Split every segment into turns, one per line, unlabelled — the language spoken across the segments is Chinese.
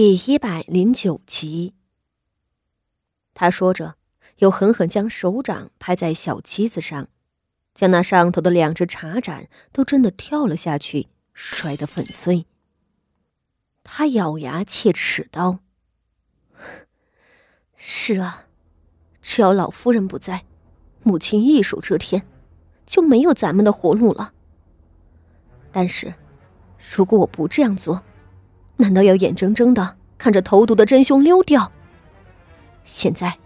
第一百零九集。他说着，又狠狠将手掌拍在小机子上，将那上头的两只茶盏都震得跳了下去，摔得粉碎。他咬牙切齿道：“是啊，只要老夫人不在，母亲一手遮天，就没有咱们的活路了。但是，如果我不这样做……”难道要眼睁睁的看着投毒的真凶溜掉？现在，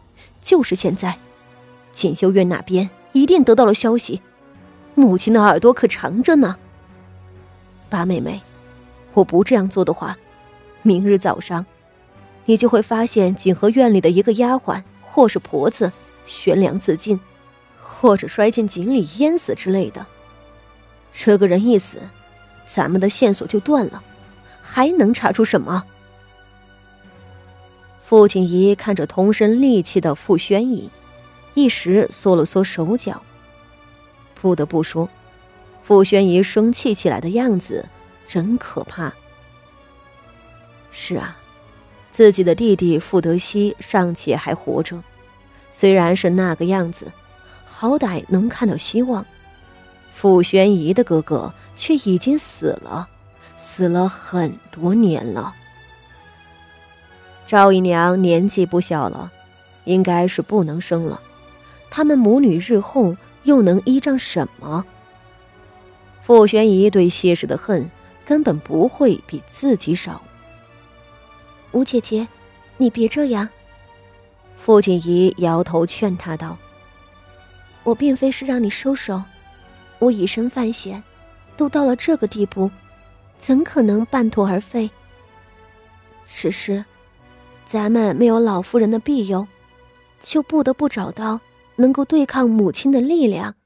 就是现在，锦绣院那边一定得到了消息，母亲的耳朵可长着呢。八妹妹，我不这样做的话，明日早上，你就会发现锦和院里的一个丫鬟或是婆子悬梁自尽，或者摔进井里淹死之类的。这个人一死，咱们的线索就断了。还能查出什么？傅锦仪看着通身戾气的傅宣仪，一时缩了缩手脚。不得不说，傅宣仪生气起来的样子真可怕。是啊，自己的弟弟傅德熙尚且还活着，虽然是那个样子，好歹能看到希望。傅宣仪的哥哥却已经死了。死了很多年了。赵姨娘年纪不小了，应该是不能生了。他们母女日后又能依仗什么？傅玄仪对谢氏的恨根本不会比自己少。吴姐姐，你别这样。傅锦仪摇头劝她道：“我并非是让你收手，我以身犯险，都到了这个地步。”怎可能半途而废？只是，咱们没有老夫人的庇佑，就不得不找到能够对抗母亲的力量。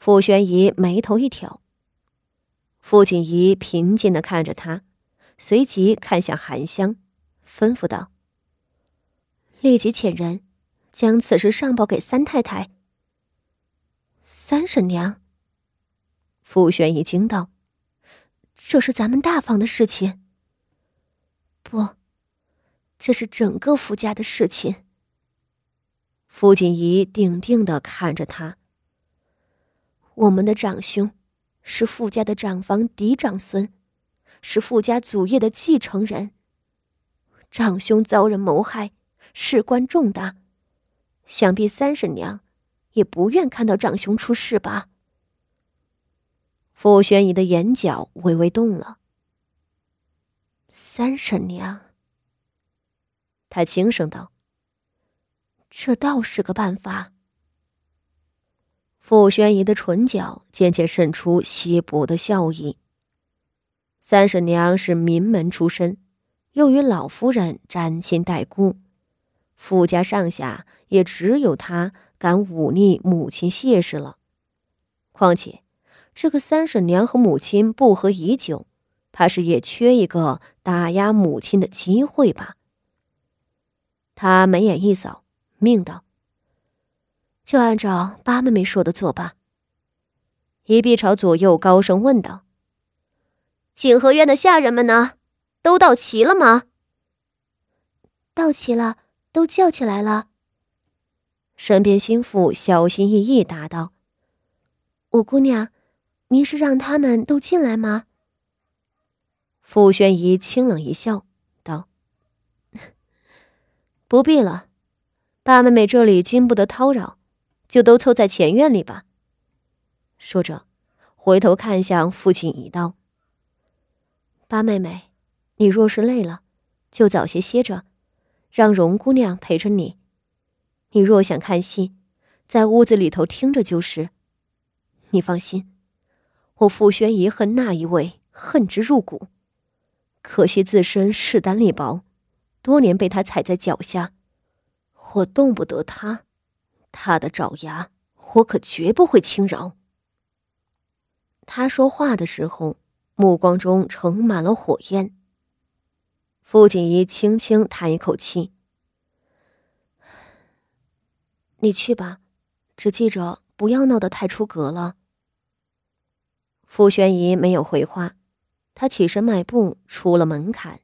傅玄仪眉头一挑，傅锦仪平静的看着他，随即看向韩香，吩咐道：“立即遣人，将此事上报给三太太。”三婶娘。傅玄仪惊道。这是咱们大房的事情。不，这是整个傅家的事情。傅锦仪定定的看着他。我们的长兄是傅家的长房嫡长孙，是傅家祖业的继承人。长兄遭人谋害，事关重大，想必三婶娘也不愿看到长兄出事吧。傅宣仪的眼角微微动了。三婶娘，他轻声道：“这倒是个办法。”傅宣仪的唇角渐渐渗出稀薄的笑意。三婶娘是名门出身，又与老夫人沾亲带故，傅家上下也只有她敢忤逆母亲谢氏了。况且。这个三婶娘和母亲不和已久，怕是也缺一个打压母亲的机会吧。他眉眼一扫，命道：“就按照八妹妹说的做吧。”一碧朝左右高声问道：“景和院的下人们呢？都到齐了吗？”“
到齐了，都叫起来了。”
身边心腹小心翼翼答道：“
五姑娘。”您是让他们都进来吗？
傅宣仪清冷一笑，道：“不必了，八妹妹这里经不得叨扰，就都凑在前院里吧。”说着，回头看向父亲一道：“八妹妹，你若是累了，就早些歇着，让荣姑娘陪着你。你若想看戏，在屋子里头听着就是。你放心。”我傅宣仪恨那一位，恨之入骨。可惜自身势单力薄，多年被他踩在脚下，我动不得他，他的爪牙，我可绝不会轻饶。他说话的时候，目光中盛满了火焰。傅锦仪轻轻叹一口气：“你去吧，只记着不要闹得太出格了。”傅宣仪没有回话，他起身迈步出了门槛。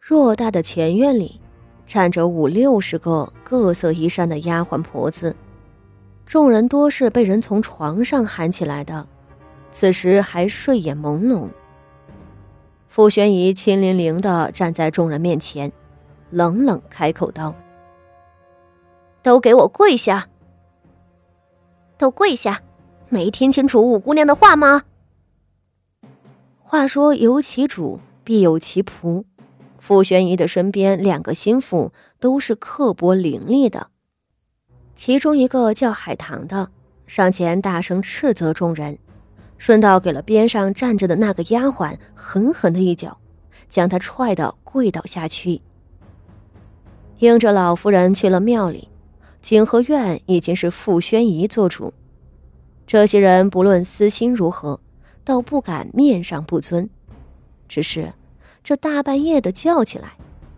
偌大的前院里，站着五六十个各色衣衫的丫鬟婆子，众人多是被人从床上喊起来的，此时还睡眼朦胧。傅宣仪亲临临的站在众人面前，冷冷开口道：“
都给我跪下！都跪下！没听清楚五姑娘的话吗？”
话说有其主，必有其仆。傅玄仪的身边两个心腹都是刻薄伶俐的，其中一个叫海棠的上前大声斥责众人，顺道给了边上站着的那个丫鬟狠狠的一脚，将她踹得跪倒下去。应着老夫人去了庙里，景和院已经是傅宣仪做主，这些人不论私心如何，倒不敢面上不尊，只是。这大半夜的叫起来，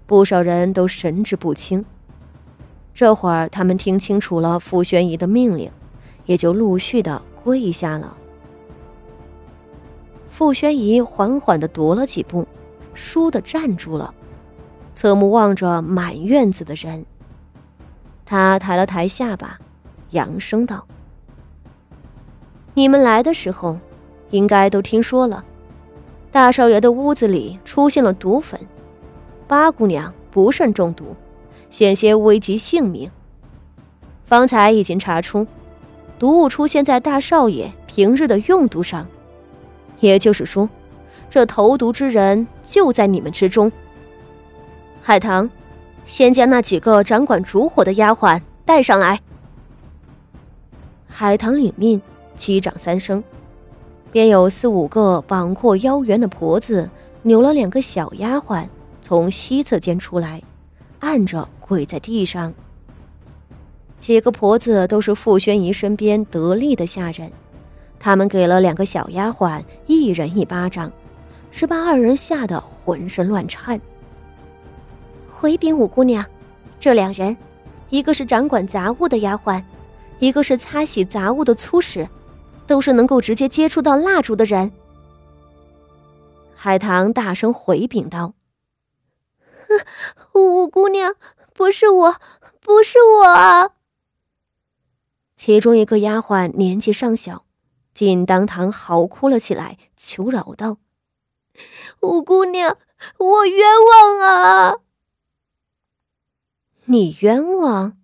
不少人都神志不清。这会儿他们听清楚了傅宣仪的命令，也就陆续的跪下了。傅宣仪缓缓的踱了几步，倏地站住了，侧目望着满院子的人。他抬了抬下巴，扬声道：“你们来的时候，应该都听说了。”大少爷的屋子里出现了毒粉，八姑娘不慎中毒，险些危及性命。方才已经查出，毒物出现在大少爷平日的用度上，也就是说，这投毒之人就在你们之中。海棠，先将那几个掌管烛火的丫鬟带上来。海棠领命，击掌三声。便有四五个膀阔腰圆的婆子，扭了两个小丫鬟，从西侧间出来，按着跪在地上。几个婆子都是傅宣仪身边得力的下人，他们给了两个小丫鬟一人一巴掌，只把二人吓得浑身乱颤。
回禀五姑娘，这两人，一个是掌管杂物的丫鬟，一个是擦洗杂物的粗使。都是能够直接接触到蜡烛的人。
海棠大声回禀道：“
五姑娘，不是我，不是我。”
其中一个丫鬟年纪尚小，竟当堂嚎哭了起来，求饶道：“
五姑娘，我冤枉啊！”
你冤枉？